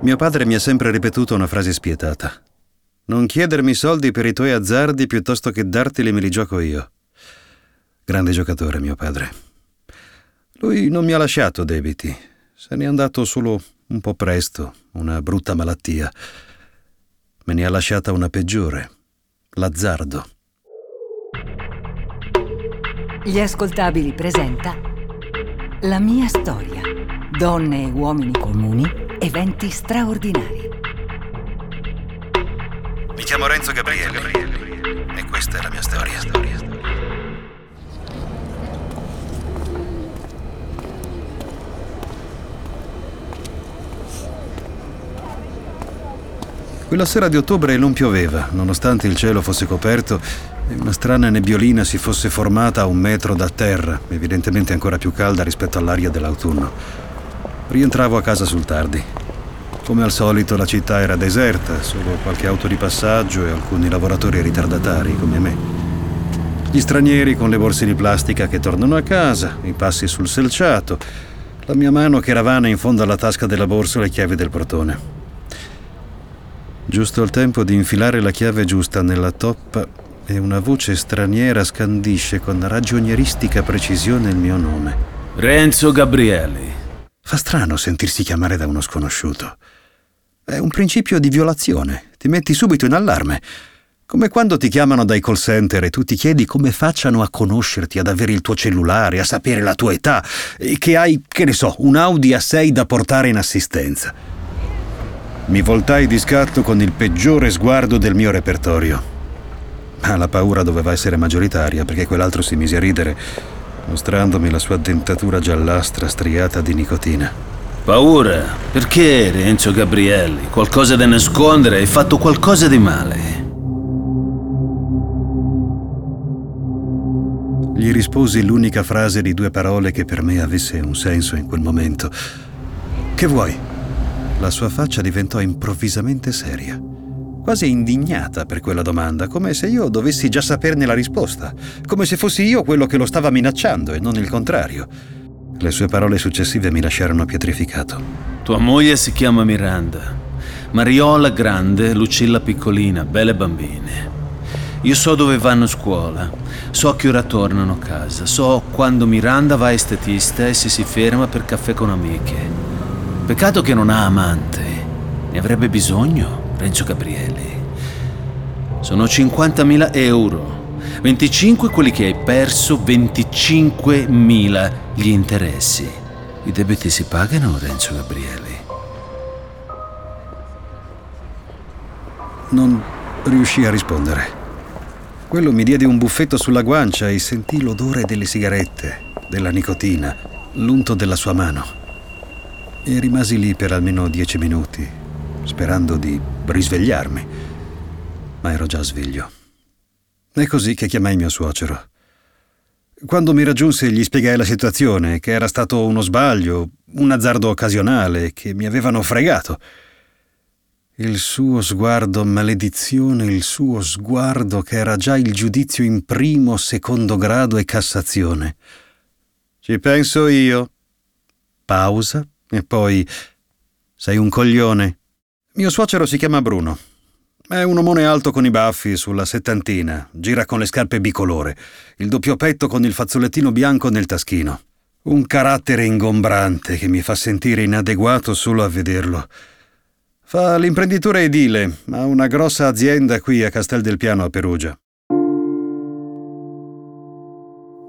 Mio padre mi ha sempre ripetuto una frase spietata. Non chiedermi soldi per i tuoi azzardi piuttosto che darteli me li gioco io. Grande giocatore, mio padre. Lui non mi ha lasciato debiti. Se n'è andato solo un po' presto, una brutta malattia. Me ne ha lasciata una peggiore, l'azzardo. Gli ascoltabili presenta La mia storia. Donne e uomini comuni, eventi straordinari. Mi chiamo Renzo Gabriele e questa è la mia storia. Quella sera di ottobre non pioveva, nonostante il cielo fosse coperto e una strana nebbiolina si fosse formata a un metro da terra, evidentemente ancora più calda rispetto all'aria dell'autunno. Rientravo a casa sul tardi. Come al solito la città era deserta, solo qualche auto di passaggio e alcuni lavoratori ritardatari come me. Gli stranieri con le borse di plastica che tornano a casa, i passi sul selciato, la mia mano che ravana in fondo alla tasca della borsa le chiavi del portone. Giusto il tempo di infilare la chiave giusta nella toppa e una voce straniera scandisce con ragionieristica precisione il mio nome. Renzo Gabrieli. Fa strano sentirsi chiamare da uno sconosciuto. È un principio di violazione. Ti metti subito in allarme. Come quando ti chiamano dai call center e tu ti chiedi come facciano a conoscerti, ad avere il tuo cellulare, a sapere la tua età e che hai, che ne so, un Audi A6 da portare in assistenza. Mi voltai di scatto con il peggiore sguardo del mio repertorio. Ma la paura doveva essere maggioritaria perché quell'altro si mise a ridere, mostrandomi la sua dentatura giallastra striata di nicotina. Paura? Perché, Renzo Gabrielli? Qualcosa da nascondere? Hai fatto qualcosa di male? Gli risposi l'unica frase di due parole che per me avesse un senso in quel momento. Che vuoi? La sua faccia diventò improvvisamente seria, quasi indignata per quella domanda, come se io dovessi già saperne la risposta, come se fossi io quello che lo stava minacciando e non il contrario. Le sue parole successive mi lasciarono pietrificato. Tua moglie si chiama Miranda. Mariola grande, Lucilla piccolina, belle bambine. Io so dove vanno a scuola, so a che ora tornano a casa, so quando Miranda va a estetista e se si ferma per caffè con amiche. Peccato che non ha amante. Ne avrebbe bisogno, Renzo Gabrielli. Sono 50.000 euro. 25 quelli che hai perso, 25.000 gli interessi. I debiti si pagano, Renzo Gabrielli. Non riuscì a rispondere. Quello mi diede un buffetto sulla guancia e sentì l'odore delle sigarette, della nicotina, l'unto della sua mano e rimasi lì per almeno dieci minuti, sperando di risvegliarmi. Ma ero già sveglio. È così che chiamai mio suocero. Quando mi raggiunse gli spiegai la situazione, che era stato uno sbaglio, un azzardo occasionale, che mi avevano fregato. Il suo sguardo maledizione, il suo sguardo che era già il giudizio in primo, secondo grado e Cassazione. Ci penso io. Pausa, e poi... Sei un coglione. Mio suocero si chiama Bruno. È un omone alto con i baffi, sulla settantina, gira con le scarpe bicolore, il doppio petto con il fazzolettino bianco nel taschino. Un carattere ingombrante che mi fa sentire inadeguato solo a vederlo. Fa l'imprenditore edile, ha una grossa azienda qui a Castel del Piano a Perugia.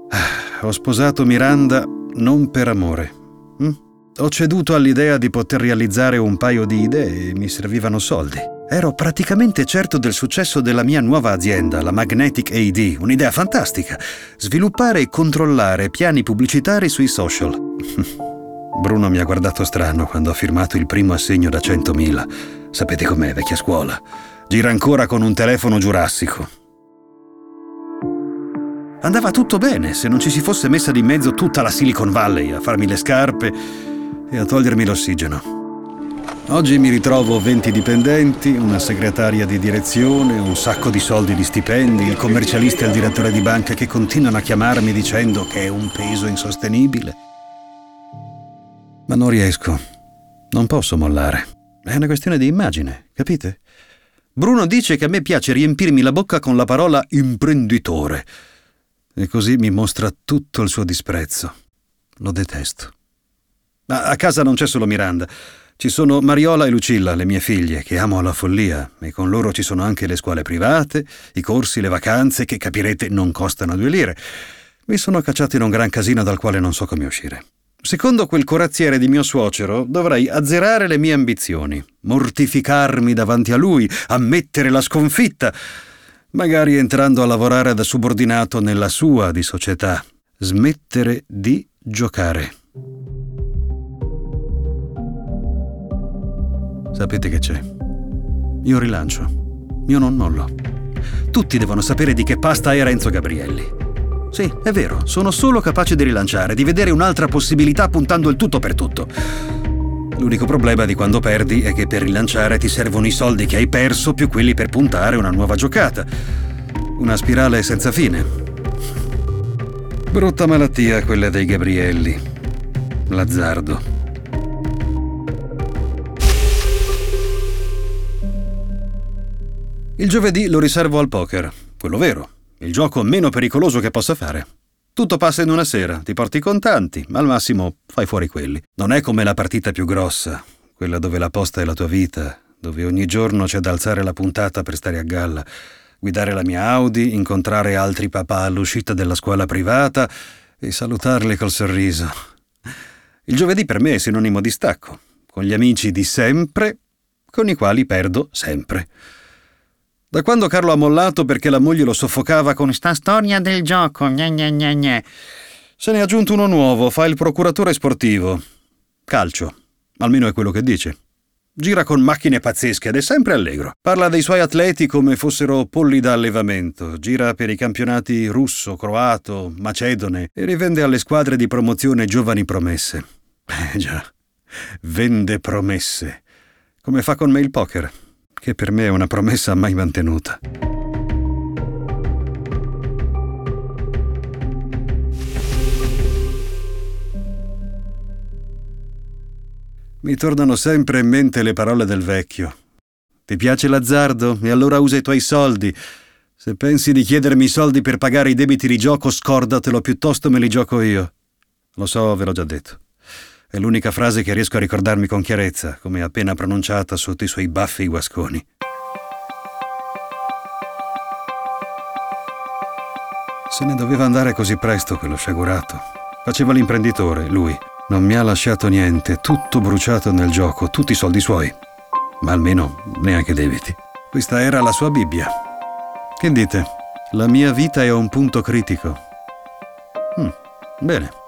Ah, ho sposato Miranda non per amore. Hm? Ho ceduto all'idea di poter realizzare un paio di idee e mi servivano soldi. Ero praticamente certo del successo della mia nuova azienda, la Magnetic AD, un'idea fantastica. Sviluppare e controllare piani pubblicitari sui social. Bruno mi ha guardato strano quando ho firmato il primo assegno da 100.000. Sapete com'è, vecchia scuola. Gira ancora con un telefono giurassico. Andava tutto bene se non ci si fosse messa di mezzo tutta la Silicon Valley a farmi le scarpe e a togliermi l'ossigeno. Oggi mi ritrovo 20 dipendenti, una segretaria di direzione, un sacco di soldi di stipendi, il commercialista e il direttore di banca che continuano a chiamarmi dicendo che è un peso insostenibile. Ma non riesco. Non posso mollare. È una questione di immagine, capite? Bruno dice che a me piace riempirmi la bocca con la parola imprenditore. E così mi mostra tutto il suo disprezzo. Lo detesto. Ma a casa non c'è solo Miranda. Ci sono Mariola e Lucilla, le mie figlie, che amo alla follia, e con loro ci sono anche le scuole private, i corsi, le vacanze, che capirete non costano due lire. Mi sono cacciato in un gran casino dal quale non so come uscire. Secondo quel corazziere di mio suocero, dovrei azzerare le mie ambizioni, mortificarmi davanti a lui, ammettere la sconfitta, magari entrando a lavorare da subordinato nella sua di società, smettere di giocare. Sapete che c'è? Io rilancio. Io non mollo. Tutti devono sapere di che pasta è Renzo Gabrielli. Sì, è vero, sono solo capace di rilanciare, di vedere un'altra possibilità puntando il tutto per tutto. L'unico problema di quando perdi è che per rilanciare ti servono i soldi che hai perso più quelli per puntare una nuova giocata. Una spirale senza fine. Brutta malattia quella dei Gabrielli. L'azzardo. Il giovedì lo riservo al poker, quello vero, il gioco meno pericoloso che possa fare. Tutto passa in una sera, ti porti contanti, ma al massimo fai fuori quelli. Non è come la partita più grossa, quella dove la posta è la tua vita, dove ogni giorno c'è da alzare la puntata per stare a galla, guidare la mia Audi, incontrare altri papà all'uscita della scuola privata e salutarli col sorriso. Il giovedì per me è sinonimo di stacco, con gli amici di sempre, con i quali perdo sempre. Da quando Carlo ha mollato perché la moglie lo soffocava con sta storia del gioco, gne gne gne gne. Se ne è aggiunto uno nuovo, fa il procuratore sportivo. Calcio. Almeno è quello che dice. Gira con macchine pazzesche ed è sempre allegro. Parla dei suoi atleti come fossero polli da allevamento. Gira per i campionati russo, croato, macedone e rivende alle squadre di promozione giovani promesse. Eh già, vende promesse. Come fa con me il poker che per me è una promessa mai mantenuta. Mi tornano sempre in mente le parole del vecchio. Ti piace l'azzardo? E allora usa i tuoi soldi. Se pensi di chiedermi i soldi per pagare i debiti di gioco, scordatelo, piuttosto me li gioco io. Lo so, ve l'ho già detto. È l'unica frase che riesco a ricordarmi con chiarezza, come appena pronunciata sotto i suoi baffi guasconi. Se ne doveva andare così presto quello sciagurato. Faceva l'imprenditore, lui. Non mi ha lasciato niente, tutto bruciato nel gioco, tutti i soldi suoi. Ma almeno neanche debiti. Questa era la sua Bibbia. Che dite? La mia vita è a un punto critico. Mm, bene.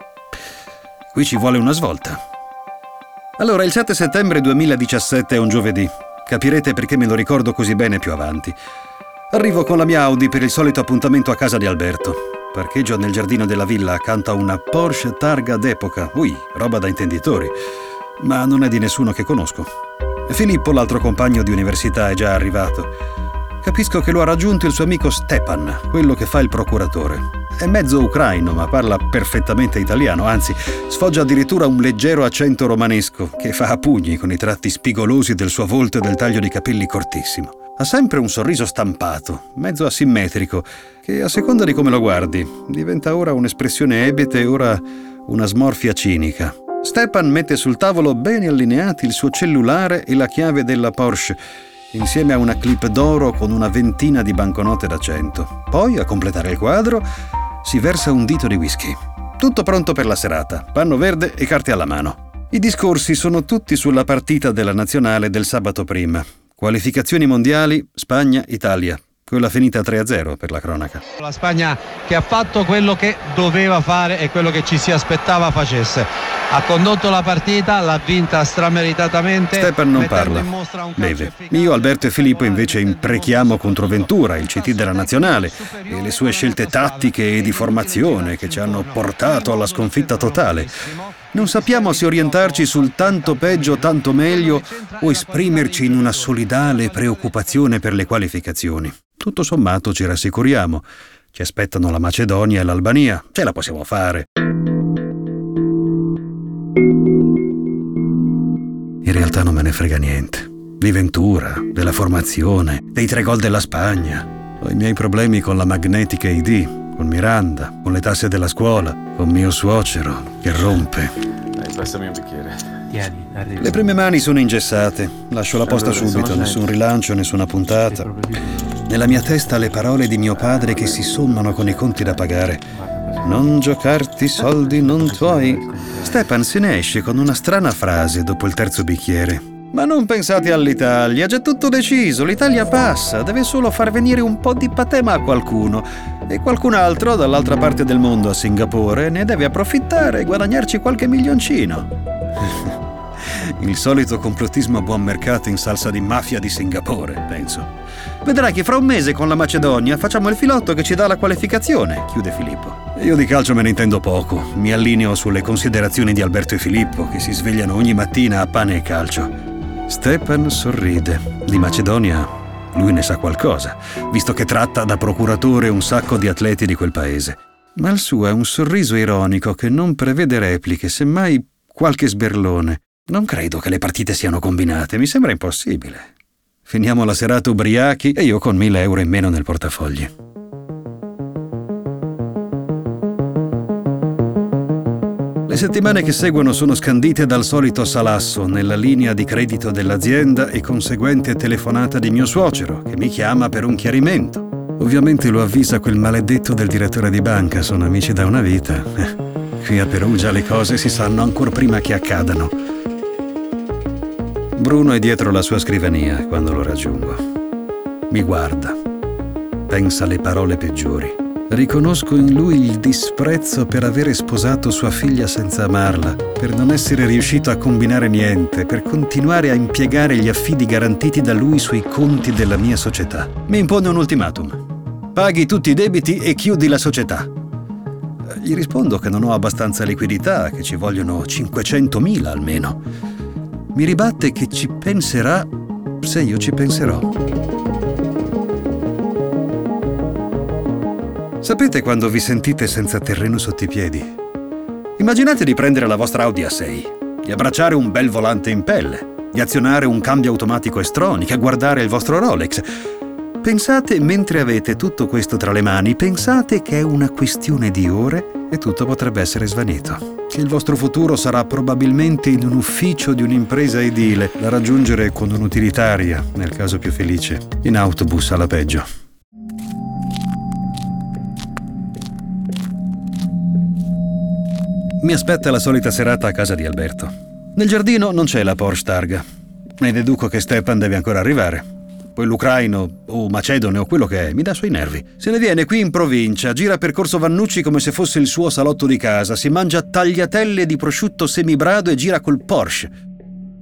Qui ci vuole una svolta. Allora, il 7 settembre 2017 è un giovedì. Capirete perché me lo ricordo così bene più avanti. Arrivo con la mia Audi per il solito appuntamento a casa di Alberto. Parcheggio nel giardino della villa accanto a una Porsche targa d'epoca. Ui, roba da intenditori. Ma non è di nessuno che conosco. Filippo, l'altro compagno di università, è già arrivato. Capisco che lo ha raggiunto il suo amico Stepan, quello che fa il procuratore. È mezzo ucraino, ma parla perfettamente italiano, anzi, sfoggia addirittura un leggero accento romanesco che fa a pugni con i tratti spigolosi del suo volto e del taglio di capelli cortissimo. Ha sempre un sorriso stampato, mezzo asimmetrico, che a seconda di come lo guardi, diventa ora un'espressione ebete e ora una smorfia cinica. Stepan mette sul tavolo bene allineati il suo cellulare e la chiave della Porsche insieme a una clip d'oro con una ventina di banconote da cento. Poi, a completare il quadro, si versa un dito di whisky. Tutto pronto per la serata, panno verde e carte alla mano. I discorsi sono tutti sulla partita della nazionale del sabato prima. Qualificazioni mondiali, Spagna, Italia. Quella finita 3-0 per la cronaca. La Spagna che ha fatto quello che doveva fare e quello che ci si aspettava facesse. Ha condotto la partita, l'ha vinta strameritatamente. Stepan non parla, beve. Io, Alberto e Filippo invece imprechiamo contro Ventura, il CT della nazionale, e le sue scelte tattiche e di formazione che ci hanno portato alla sconfitta totale. Non sappiamo se orientarci sul tanto peggio, tanto meglio o esprimerci in una solidale preoccupazione per le qualificazioni. Tutto sommato ci rassicuriamo. Ci aspettano la Macedonia e l'Albania. Ce la possiamo fare. In realtà non me ne frega niente. Di Ventura, della formazione, dei tre gol della Spagna. Ho i miei problemi con la magnetica ID, con Miranda, con le tasse della scuola, con mio suocero che rompe. Dai, passami un bicchiere. Tieni, arrivo. Le prime mani sono ingessate. Lascio la posta Allora, subito, nessun rilancio, nessuna puntata. Nella mia testa le parole di mio padre che si sommano con i conti da pagare. Non giocarti soldi non tuoi. Stepan se ne esce con una strana frase dopo il terzo bicchiere. Ma non pensate all'Italia, già tutto deciso, l'Italia passa, deve solo far venire un po' di patema a qualcuno e qualcun altro dall'altra parte del mondo a Singapore ne deve approfittare e guadagnarci qualche milioncino. Il solito complottismo a buon mercato in salsa di mafia di Singapore, penso. Vedrai che fra un mese con la Macedonia facciamo il filotto che ci dà la qualificazione, chiude Filippo. Io di calcio me ne intendo poco, mi allineo sulle considerazioni di Alberto e Filippo, che si svegliano ogni mattina a pane e calcio. Stepan sorride. Di Macedonia lui ne sa qualcosa, visto che tratta da procuratore un sacco di atleti di quel paese. Ma il suo è un sorriso ironico che non prevede repliche, semmai qualche sberlone. Non credo che le partite siano combinate, mi sembra impossibile. Finiamo la serata ubriachi e io con mille euro in meno nel portafogli. Settimane che seguono sono scandite dal solito salasso nella linea di credito dell'azienda e conseguente telefonata di mio suocero, che mi chiama per un chiarimento. Ovviamente lo avvisa quel maledetto del direttore di banca, sono amici da una vita. Qui a Perugia le cose si sanno ancora prima che accadano. Bruno è dietro la sua scrivania quando lo raggiungo. Mi guarda. Pensa le parole peggiori. Riconosco in lui il disprezzo per avere sposato sua figlia senza amarla, per non essere riuscito a combinare niente, per continuare a impiegare gli affidi garantiti da lui sui conti della mia società. Mi impone un ultimatum. Paghi tutti i debiti e chiudi la società. Gli rispondo che non ho abbastanza liquidità, che ci vogliono 500.000 almeno. Mi ribatte che ci penserà se io ci penserò. Sapete quando vi sentite senza terreno sotto i piedi? Immaginate di prendere la vostra Audi A6, di abbracciare un bel volante in pelle, di azionare un cambio automatico Estronic, a guardare il vostro Rolex. Pensate, mentre avete tutto questo tra le mani, pensate che è una questione di ore e tutto potrebbe essere svanito. Che il vostro futuro sarà probabilmente in un ufficio di un'impresa edile, da raggiungere con un'utilitaria, nel caso più felice, in autobus alla peggio. Mi aspetta la solita serata a casa di Alberto. Nel giardino non c'è la Porsche Targa. Ne deduco che Stepan deve ancora arrivare. Poi l'ucraino o macedone o quello che è mi dà sui nervi. Se ne viene qui in provincia, gira per Corso Vannucci come se fosse il suo salotto di casa, si mangia tagliatelle di prosciutto semibrado e gira col Porsche.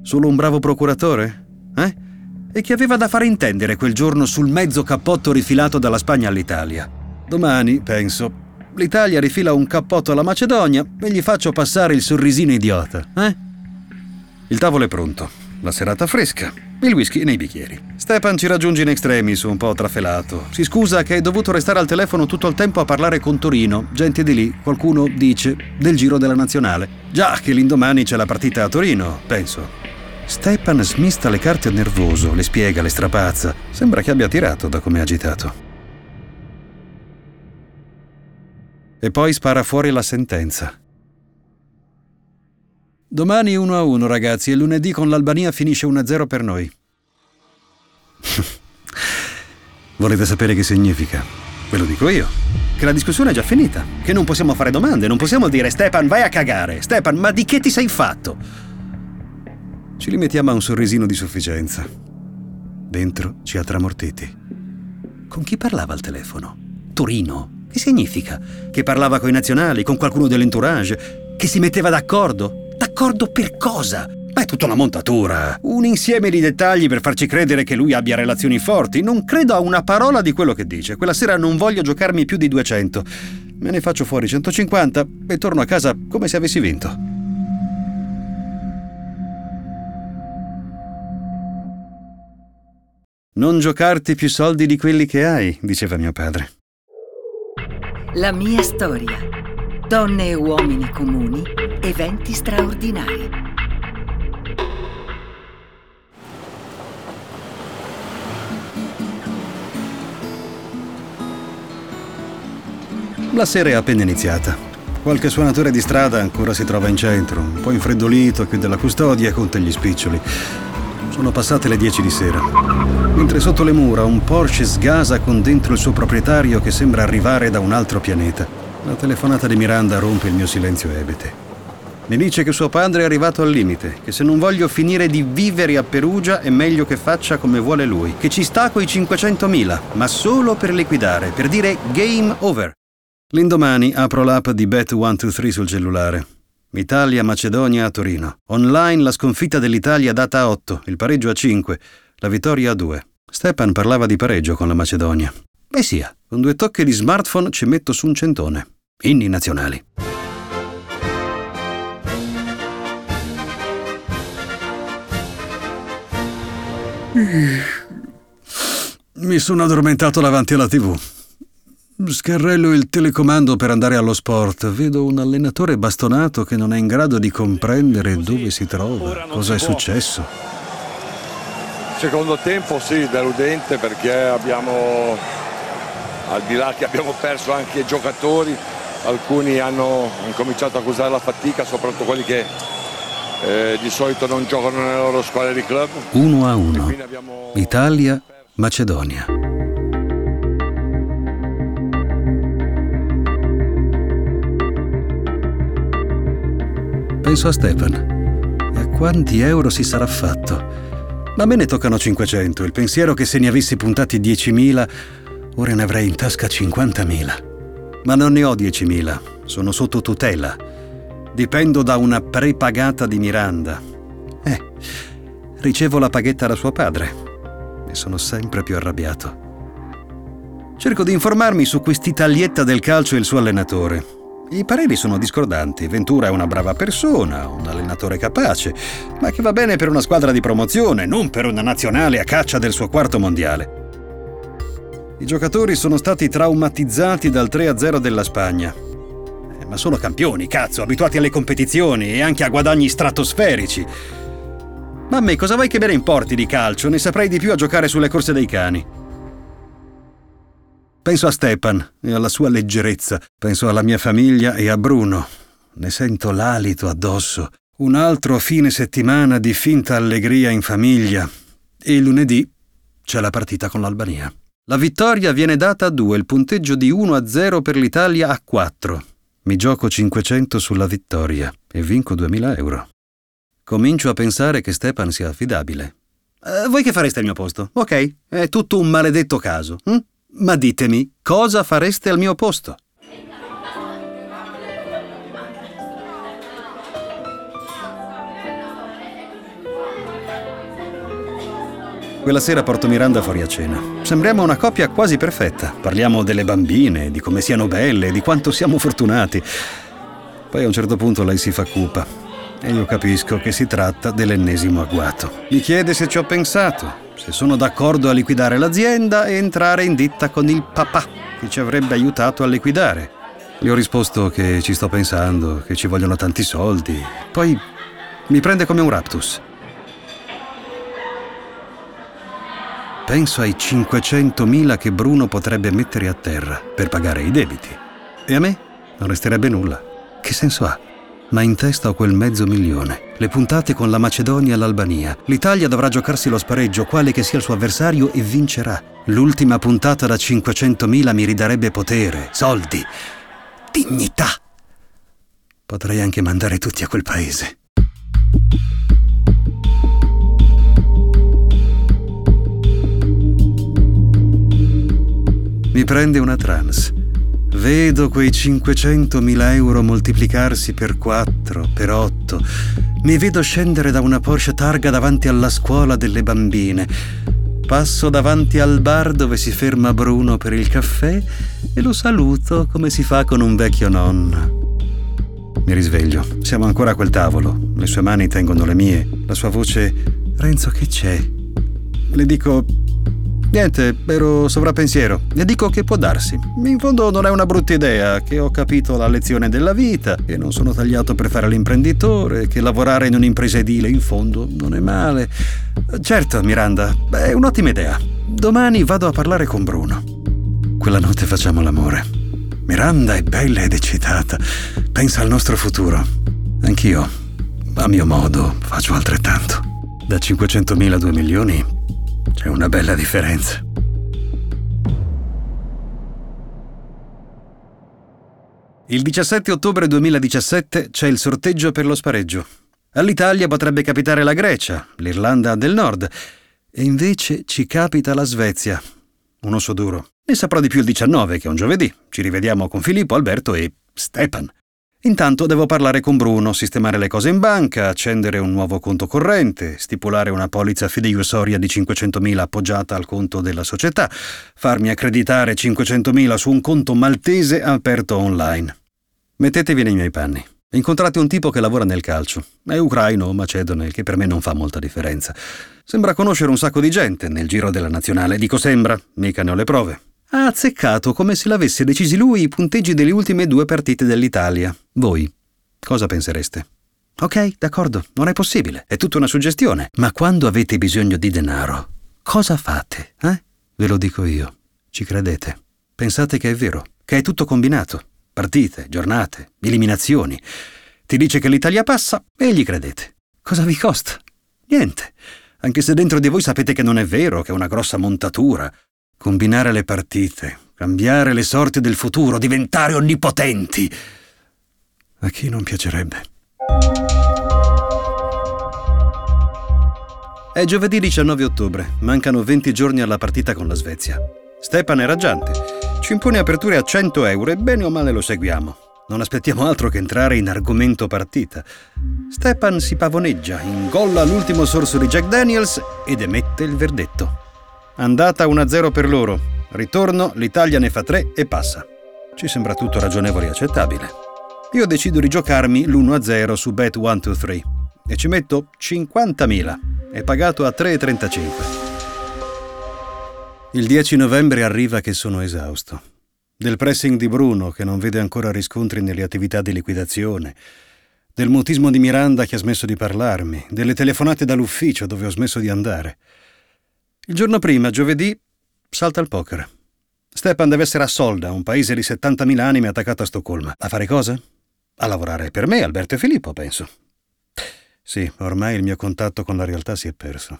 Solo un bravo procuratore? Eh? E che aveva da fare intendere quel giorno sul mezzo cappotto rifilato dalla Spagna all'Italia? Domani, penso, l'Italia rifila un cappotto alla Macedonia e gli faccio passare il sorrisino idiota, eh? Il tavolo è pronto, la serata fresca, il whisky nei bicchieri. Stepan ci raggiunge in extremis, un po' trafelato. Si scusa che è dovuto restare al telefono tutto il tempo a parlare con Torino. Gente di lì, qualcuno dice, del giro della nazionale. Già che l'indomani c'è la partita a Torino, penso. Stepan smista le carte nervoso, le spiega, le strapazza. Sembra che abbia tirato da come è agitato. E poi spara fuori la sentenza. Domani 1 a 1, ragazzi, e lunedì con l'Albania finisce 1-0 per noi. Volete sapere che significa? Ve lo dico io. Che la discussione è già finita. Che non possiamo fare domande, non possiamo dire Stepan vai a cagare. Stepan, ma di che ti sei fatto? Ci rimettiamo a un sorrisino di sufficienza. Dentro ci ha tramortiti. Con chi parlava al telefono? Torino. Che significa? Che parlava coi nazionali, con qualcuno dell'entourage? Che si metteva d'accordo? D'accordo per cosa? Ma è tutta una montatura, un insieme di dettagli per farci credere che lui abbia relazioni forti. Non credo a una parola di quello che dice. Quella sera non voglio giocarmi più di 200. Me ne faccio fuori 150 e torno a casa come se avessi vinto. Non giocarti più soldi di quelli che hai, diceva mio padre. La mia storia. Donne e uomini comuni, eventi straordinari. La sera è appena iniziata. Qualche suonatore di strada ancora si trova in centro, un po' infreddolito, chiude la custodia e conta gli spiccioli. Sono passate le 10 di sera. Mentre sotto le mura un Porsche sgasa con dentro il suo proprietario che sembra arrivare da un altro pianeta. La telefonata di Miranda rompe il mio silenzio ebete. Mi dice che suo padre è arrivato al limite, che se non voglio finire di vivere a Perugia è meglio che faccia come vuole lui, che ci sta coi 500.000, ma solo per liquidare, per dire game over. L'indomani apro l'app di Bet123 sul cellulare. Italia-Macedonia a Torino. Online la sconfitta dell'Italia data a 8, il pareggio a 5, la vittoria a 2. Stepan parlava di pareggio con la Macedonia. Beh sia, con due tocchi di smartphone ci metto su un centone. Inni nazionali. Mi sono addormentato davanti alla tv. Scarrello il telecomando per andare allo sport. Vedo un allenatore bastonato che non è in grado di comprendere dove si trova, cosa è successo. Secondo tempo sì, deludente perché abbiamo, al di là che abbiamo perso anche giocatori, alcuni hanno incominciato a accusare la fatica, soprattutto quelli che eh, di solito non giocano nelle loro squadre di club. 1 a 1. Italia, Macedonia. Penso a Stefan. E quanti euro si sarà fatto? Ma me ne toccano 500. Il pensiero che se ne avessi puntati 10.000, ora ne avrei in tasca 50.000. Ma non ne ho 10.000. Sono sotto tutela. Dipendo da una prepagata di Miranda. Eh, ricevo la paghetta da suo padre e sono sempre più arrabbiato. Cerco di informarmi su quest'italietta del calcio e il suo allenatore. I pareri sono discordanti. Ventura è una brava persona, un allenatore capace, ma che va bene per una squadra di promozione, non per una nazionale a caccia del suo quarto mondiale. I giocatori sono stati traumatizzati dal 3-0 della Spagna. Eh, ma sono campioni, cazzo, abituati alle competizioni e anche a guadagni stratosferici. Ma a me cosa vuoi che me ne importi di calcio? Ne saprei di più a giocare sulle corse dei cani. Penso a Stepan e alla sua leggerezza, penso alla mia famiglia e a Bruno. Ne sento l'alito addosso. Un altro fine settimana di finta allegria in famiglia. E lunedì c'è la partita con l'Albania. La vittoria viene data a 2, il punteggio di 1 a 0 per l'Italia a 4. Mi gioco 500 sulla vittoria e vinco 2000 euro. Comincio a pensare che Stepan sia affidabile. Eh, voi che fareste al mio posto? Ok, è tutto un maledetto caso. Hm? Ma ditemi, cosa fareste al mio posto? Quella sera porto Miranda fuori a cena. Sembriamo una coppia quasi perfetta. Parliamo delle bambine, di come siano belle, di quanto siamo fortunati. Poi a un certo punto lei si fa cupa e io capisco che si tratta dell'ennesimo agguato. Mi chiede se ci ho pensato, se sono d'accordo a liquidare l'azienda e entrare in ditta con il papà che ci avrebbe aiutato a liquidare. Gli ho risposto che ci sto pensando, che ci vogliono tanti soldi. Poi mi prende come un raptus. Penso ai 500.000 che Bruno potrebbe mettere a terra per pagare i debiti. E a me non resterebbe nulla. Che senso ha? Ma in testa ho quel mezzo milione. Le puntate con la Macedonia e l'Albania. L'Italia dovrà giocarsi lo spareggio, quale che sia il suo avversario, e vincerà. L'ultima puntata da 500.000 mi ridarebbe potere, soldi, dignità. Potrei anche mandare tutti a quel paese. Mi prende una trance. Vedo quei 500.000 euro moltiplicarsi per 4, per 8. Mi vedo scendere da una Porsche Targa davanti alla scuola delle bambine. Passo davanti al bar dove si ferma Bruno per il caffè e lo saluto come si fa con un vecchio nonno. Mi risveglio. Siamo ancora a quel tavolo. Le sue mani tengono le mie. La sua voce... Renzo, che c'è? Le dico... Niente, ero sovrappensiero. Le dico che può darsi. In fondo non è una brutta idea, che ho capito la lezione della vita, che non sono tagliato per fare l'imprenditore, che lavorare in un'impresa edile in fondo non è male. Certo, Miranda, è un'ottima idea. Domani vado a parlare con Bruno. Quella notte facciamo l'amore. Miranda è bella ed eccitata. Pensa al nostro futuro. Anch'io, a mio modo, faccio altrettanto. Da 500.000 a 2 milioni c'è una bella differenza. Il 17 ottobre 2017 c'è il sorteggio per lo spareggio. All'Italia potrebbe capitare la Grecia, l'Irlanda del Nord, e invece ci capita la Svezia. Un osso duro. Ne saprò di più il 19, che è un giovedì. Ci rivediamo con Filippo, Alberto e Stepan. Intanto devo parlare con Bruno, sistemare le cose in banca, accendere un nuovo conto corrente, stipulare una polizza fideiussoria di 500.000 appoggiata al conto della società, farmi accreditare 500.000 su un conto maltese aperto online. Mettetevi nei miei panni. Incontrate un tipo che lavora nel calcio. È ucraino o macedone, che per me non fa molta differenza. Sembra conoscere un sacco di gente nel giro della nazionale. Dico sembra, mica ne ho le prove. Ha azzeccato come se l'avesse decisi lui i punteggi delle ultime due partite dell'Italia. Voi cosa pensereste? Ok, d'accordo, non è possibile, è tutta una suggestione. Ma quando avete bisogno di denaro, cosa fate? Eh? Ve lo dico io. Ci credete? Pensate che è vero, che è tutto combinato. Partite, giornate, eliminazioni. Ti dice che l'Italia passa e gli credete. Cosa vi costa? Niente. Anche se dentro di voi sapete che non è vero, che è una grossa montatura. Combinare le partite, cambiare le sorti del futuro, diventare onnipotenti. A chi non piacerebbe? È giovedì 19 ottobre, mancano 20 giorni alla partita con la Svezia. Stepan è raggiante, ci impone aperture a 100 euro e bene o male lo seguiamo. Non aspettiamo altro che entrare in argomento partita. Stepan si pavoneggia, ingolla l'ultimo sorso di Jack Daniels ed emette il verdetto. Andata 1-0 per loro. Ritorno, l'Italia ne fa 3 e passa. Ci sembra tutto ragionevole e accettabile. Io decido di giocarmi l'1-0 su Bet 123 e ci metto 50.000. È pagato a 3,35. Il 10 novembre arriva che sono esausto. Del pressing di Bruno, che non vede ancora riscontri nelle attività di liquidazione, del mutismo di Miranda che ha smesso di parlarmi, delle telefonate dall'ufficio dove ho smesso di andare. Il giorno prima, giovedì, salta il poker. Stepan deve essere a Solda, un paese di 70.000 anime attaccato a Stoccolma. A fare cosa? A lavorare per me, Alberto e Filippo, penso. Sì, ormai il mio contatto con la realtà si è perso.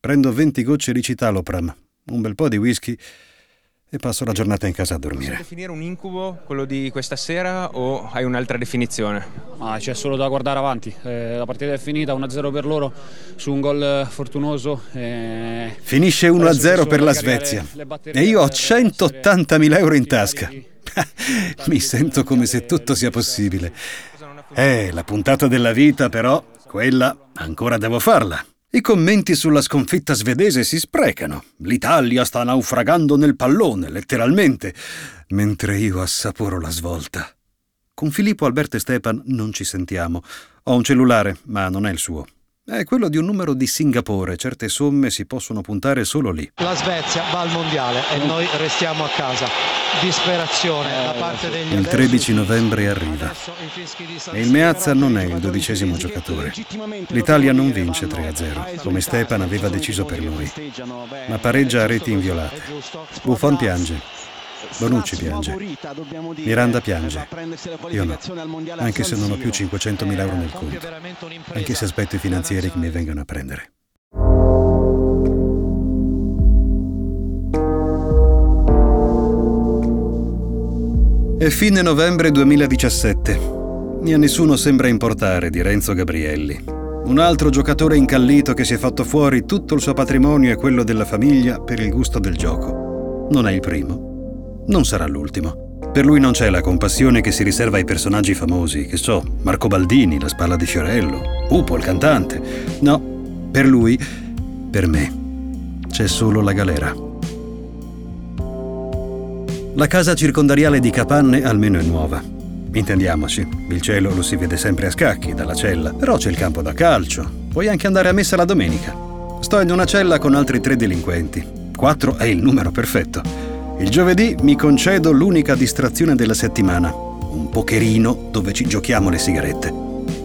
Prendo 20 gocce di citalopram, un bel po' di whisky e passo la giornata in casa a dormire. Possiamo definire un incubo quello di questa sera o hai un'altra definizione? Ah, c'è solo da guardare avanti. Eh, la partita è finita 1-0 per loro su un gol fortunoso. Eh... Finisce 1-0 per la Svezia e io ho 180.000 euro in tasca. Mi sento come se tutto sia possibile. Eh, la puntata della vita però, quella ancora devo farla. I commenti sulla sconfitta svedese si sprecano. L'Italia sta naufragando nel pallone, letteralmente, mentre io assaporo la svolta. Con Filippo, Alberto e Stepan non ci sentiamo. Ho un cellulare, ma non è il suo. È quello di un numero di Singapore. Certe somme si possono puntare solo lì. La Svezia va al mondiale e noi restiamo a casa. Disperazione da parte degli Il 13 novembre arriva. E il Meazza non è il dodicesimo giocatore. L'Italia non vince 3-0, come Stepan aveva deciso per lui, ma pareggia a reti inviolate. Buffon piange. Bonucci piange. Miranda piange. Io no. Anche se non ho più 500.000 euro nel conto. Anche se aspetto i finanzieri che mi vengano a prendere. È fine novembre 2017. E a nessuno sembra importare di Renzo Gabrielli. Un altro giocatore incallito che si è fatto fuori tutto il suo patrimonio e quello della famiglia per il gusto del gioco. Non è il primo. Non sarà l'ultimo. Per lui non c'è la compassione che si riserva ai personaggi famosi, che so, Marco Baldini, la spalla di Fiorello, Pupo, il cantante. No, per lui, per me, c'è solo la galera. La casa circondariale di Capanne almeno è nuova. Intendiamoci, il cielo lo si vede sempre a scacchi dalla cella, però c'è il campo da calcio. Puoi anche andare a messa la domenica. Sto in una cella con altri tre delinquenti. Quattro è il numero perfetto. Il giovedì mi concedo l'unica distrazione della settimana, un pokerino dove ci giochiamo le sigarette.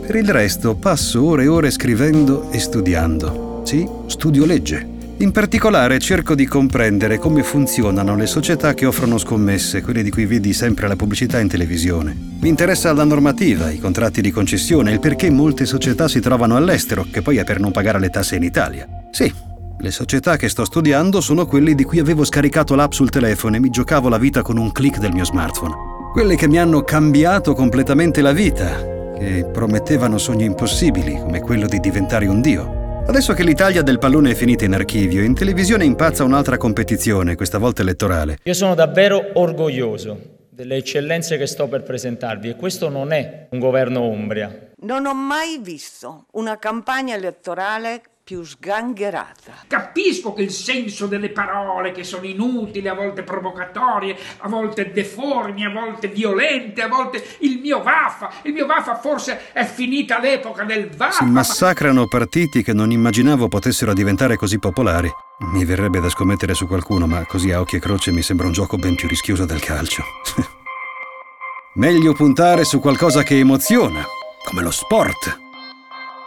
Per il resto passo ore e ore scrivendo e studiando. Sì, studio legge. In particolare cerco di comprendere come funzionano le società che offrono scommesse, quelle di cui vedi sempre la pubblicità in televisione. Mi interessa la normativa, i contratti di concessione, il perché molte società si trovano all'estero, che poi è per non pagare le tasse in Italia. Sì, le società che sto studiando sono quelle di cui avevo scaricato l'app sul telefono e mi giocavo la vita con un click del mio smartphone. Quelle che mi hanno cambiato completamente la vita, che promettevano sogni impossibili, come quello di diventare un dio. Adesso che l'Italia del pallone è finita in archivio, in televisione impazza un'altra competizione, questa volta elettorale. Io sono davvero orgoglioso delle eccellenze che sto per presentarvi e questo non è un governo Umbria. Non ho mai visto una campagna elettorale più sgangherata. Capisco che il senso delle parole, che sono inutili, a volte provocatorie, a volte deformi, a volte violente, a volte il mio vaffa, il mio vaffa forse è finita l'epoca del vaffa. Si massacrano partiti che non immaginavo potessero diventare così popolari. Mi verrebbe da scommettere su qualcuno, ma così a occhio e croce mi sembra un gioco ben più rischioso del calcio. Meglio puntare su qualcosa che emoziona, come lo sport.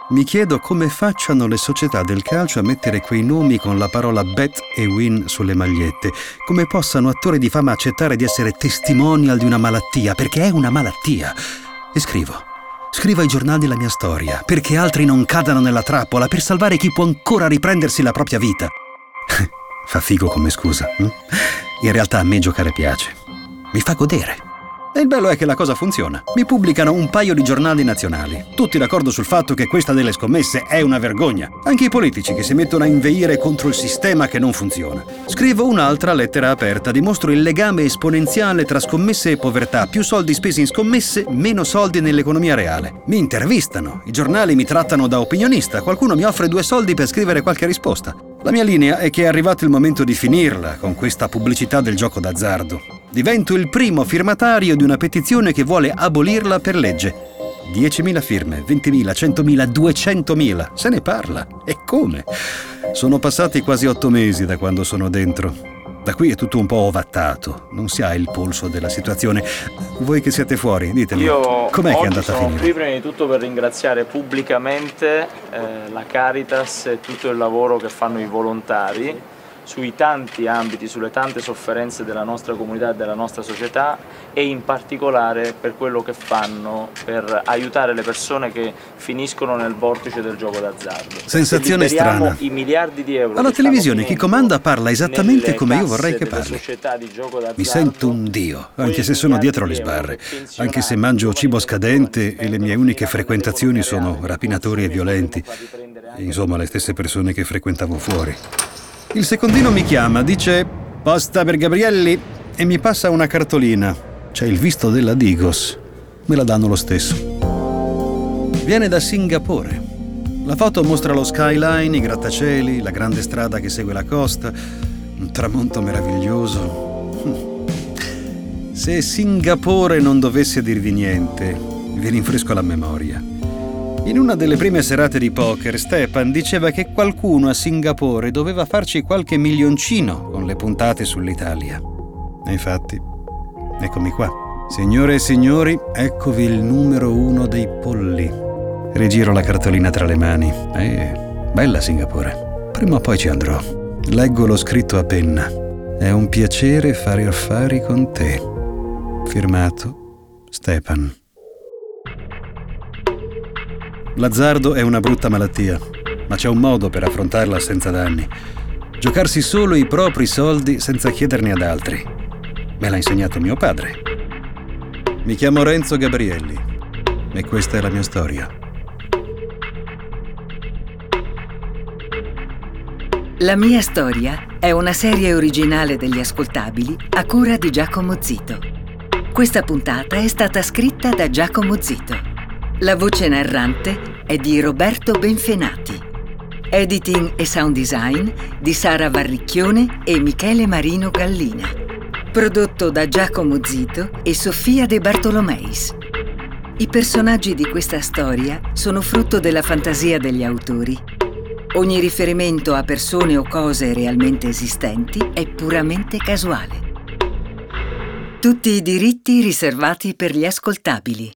Mi chiedo come facciano le società del calcio a mettere quei nomi con la parola bet e win sulle magliette. Come possano attori di fama accettare di essere testimonial di una malattia, perché è una malattia. E scrivo. Scrivo ai giornali la mia storia, perché altri non cadano nella trappola, per salvare chi può ancora riprendersi la propria vita. Fa figo come scusa. Hm? In realtà a me giocare piace. Mi fa godere. E il bello è che la cosa funziona. Mi pubblicano un paio di giornali nazionali, tutti d'accordo sul fatto che questa delle scommesse è una vergogna. Anche i politici che si mettono a inveire contro il sistema che non funziona. Scrivo un'altra lettera aperta, dimostro il legame esponenziale tra scommesse e povertà. Più soldi spesi in scommesse, meno soldi nell'economia reale. Mi intervistano, i giornali mi trattano da opinionista, qualcuno mi offre due soldi per scrivere qualche risposta. La mia linea è che è arrivato il momento di finirla con questa pubblicità del gioco d'azzardo. Divento il primo firmatario di una petizione che vuole abolirla per legge. 10.000 firme, 20.000, 100.000, 200.000. Se ne parla. E come? Sono passati quasi otto mesi da quando sono dentro. Da qui è tutto un po' ovattato, non si ha il polso della situazione. Voi che siete fuori, ditemi, Io com'è che è andata a sono finire? qui prima di tutto per ringraziare pubblicamente eh, la Caritas e tutto il lavoro che fanno i volontari sui tanti ambiti, sulle tante sofferenze della nostra comunità e della nostra società e in particolare per quello che fanno per aiutare le persone che finiscono nel vortice del gioco d'azzardo. Sensazione Se strana. I miliardi di euro Alla televisione chi comanda parla esattamente come io vorrei che parli. Mi sento un dio, anche se sono dietro le sbarre, anche se mangio cibo scadente e le mie uniche frequentazioni sono rapinatori e violenti. Insomma, le stesse persone che frequentavo fuori. Il secondino mi chiama, dice posta per Gabrielli e mi passa una cartolina. C'è il visto della Digos. Me la danno lo stesso. Viene da Singapore. La foto mostra lo skyline, i grattacieli, la grande strada che segue la costa, un tramonto meraviglioso. Se Singapore non dovesse dirvi niente, vi rinfresco la memoria. In una delle prime serate di poker, Stepan diceva che qualcuno a Singapore doveva farci qualche milioncino con le puntate sull'Italia. E infatti, eccomi qua. Signore e signori, eccovi il numero uno dei polli. Rigiro la cartolina tra le mani. Eh, bella Singapore. Prima o poi ci andrò. Leggo lo scritto a penna. È un piacere fare affari con te. Firmato Stepan. L'azzardo è una brutta malattia, ma c'è un modo per affrontarla senza danni. Giocarsi solo i propri soldi senza chiederne ad altri. Me l'ha insegnato mio padre. Mi chiamo Renzo Gabrielli e questa è la mia storia. La mia storia è una serie originale degli ascoltabili a cura di Giacomo Zito. Questa puntata è stata scritta da Giacomo Zito. La voce narrante è di Roberto Benfenati. Editing e sound design di Sara Varricchione e Michele Marino Gallina. Prodotto da Giacomo Zito e Sofia De Bartolomeis. I personaggi di questa storia sono frutto della fantasia degli autori. Ogni riferimento a persone o cose realmente esistenti è puramente casuale. Tutti i diritti riservati per gli ascoltabili.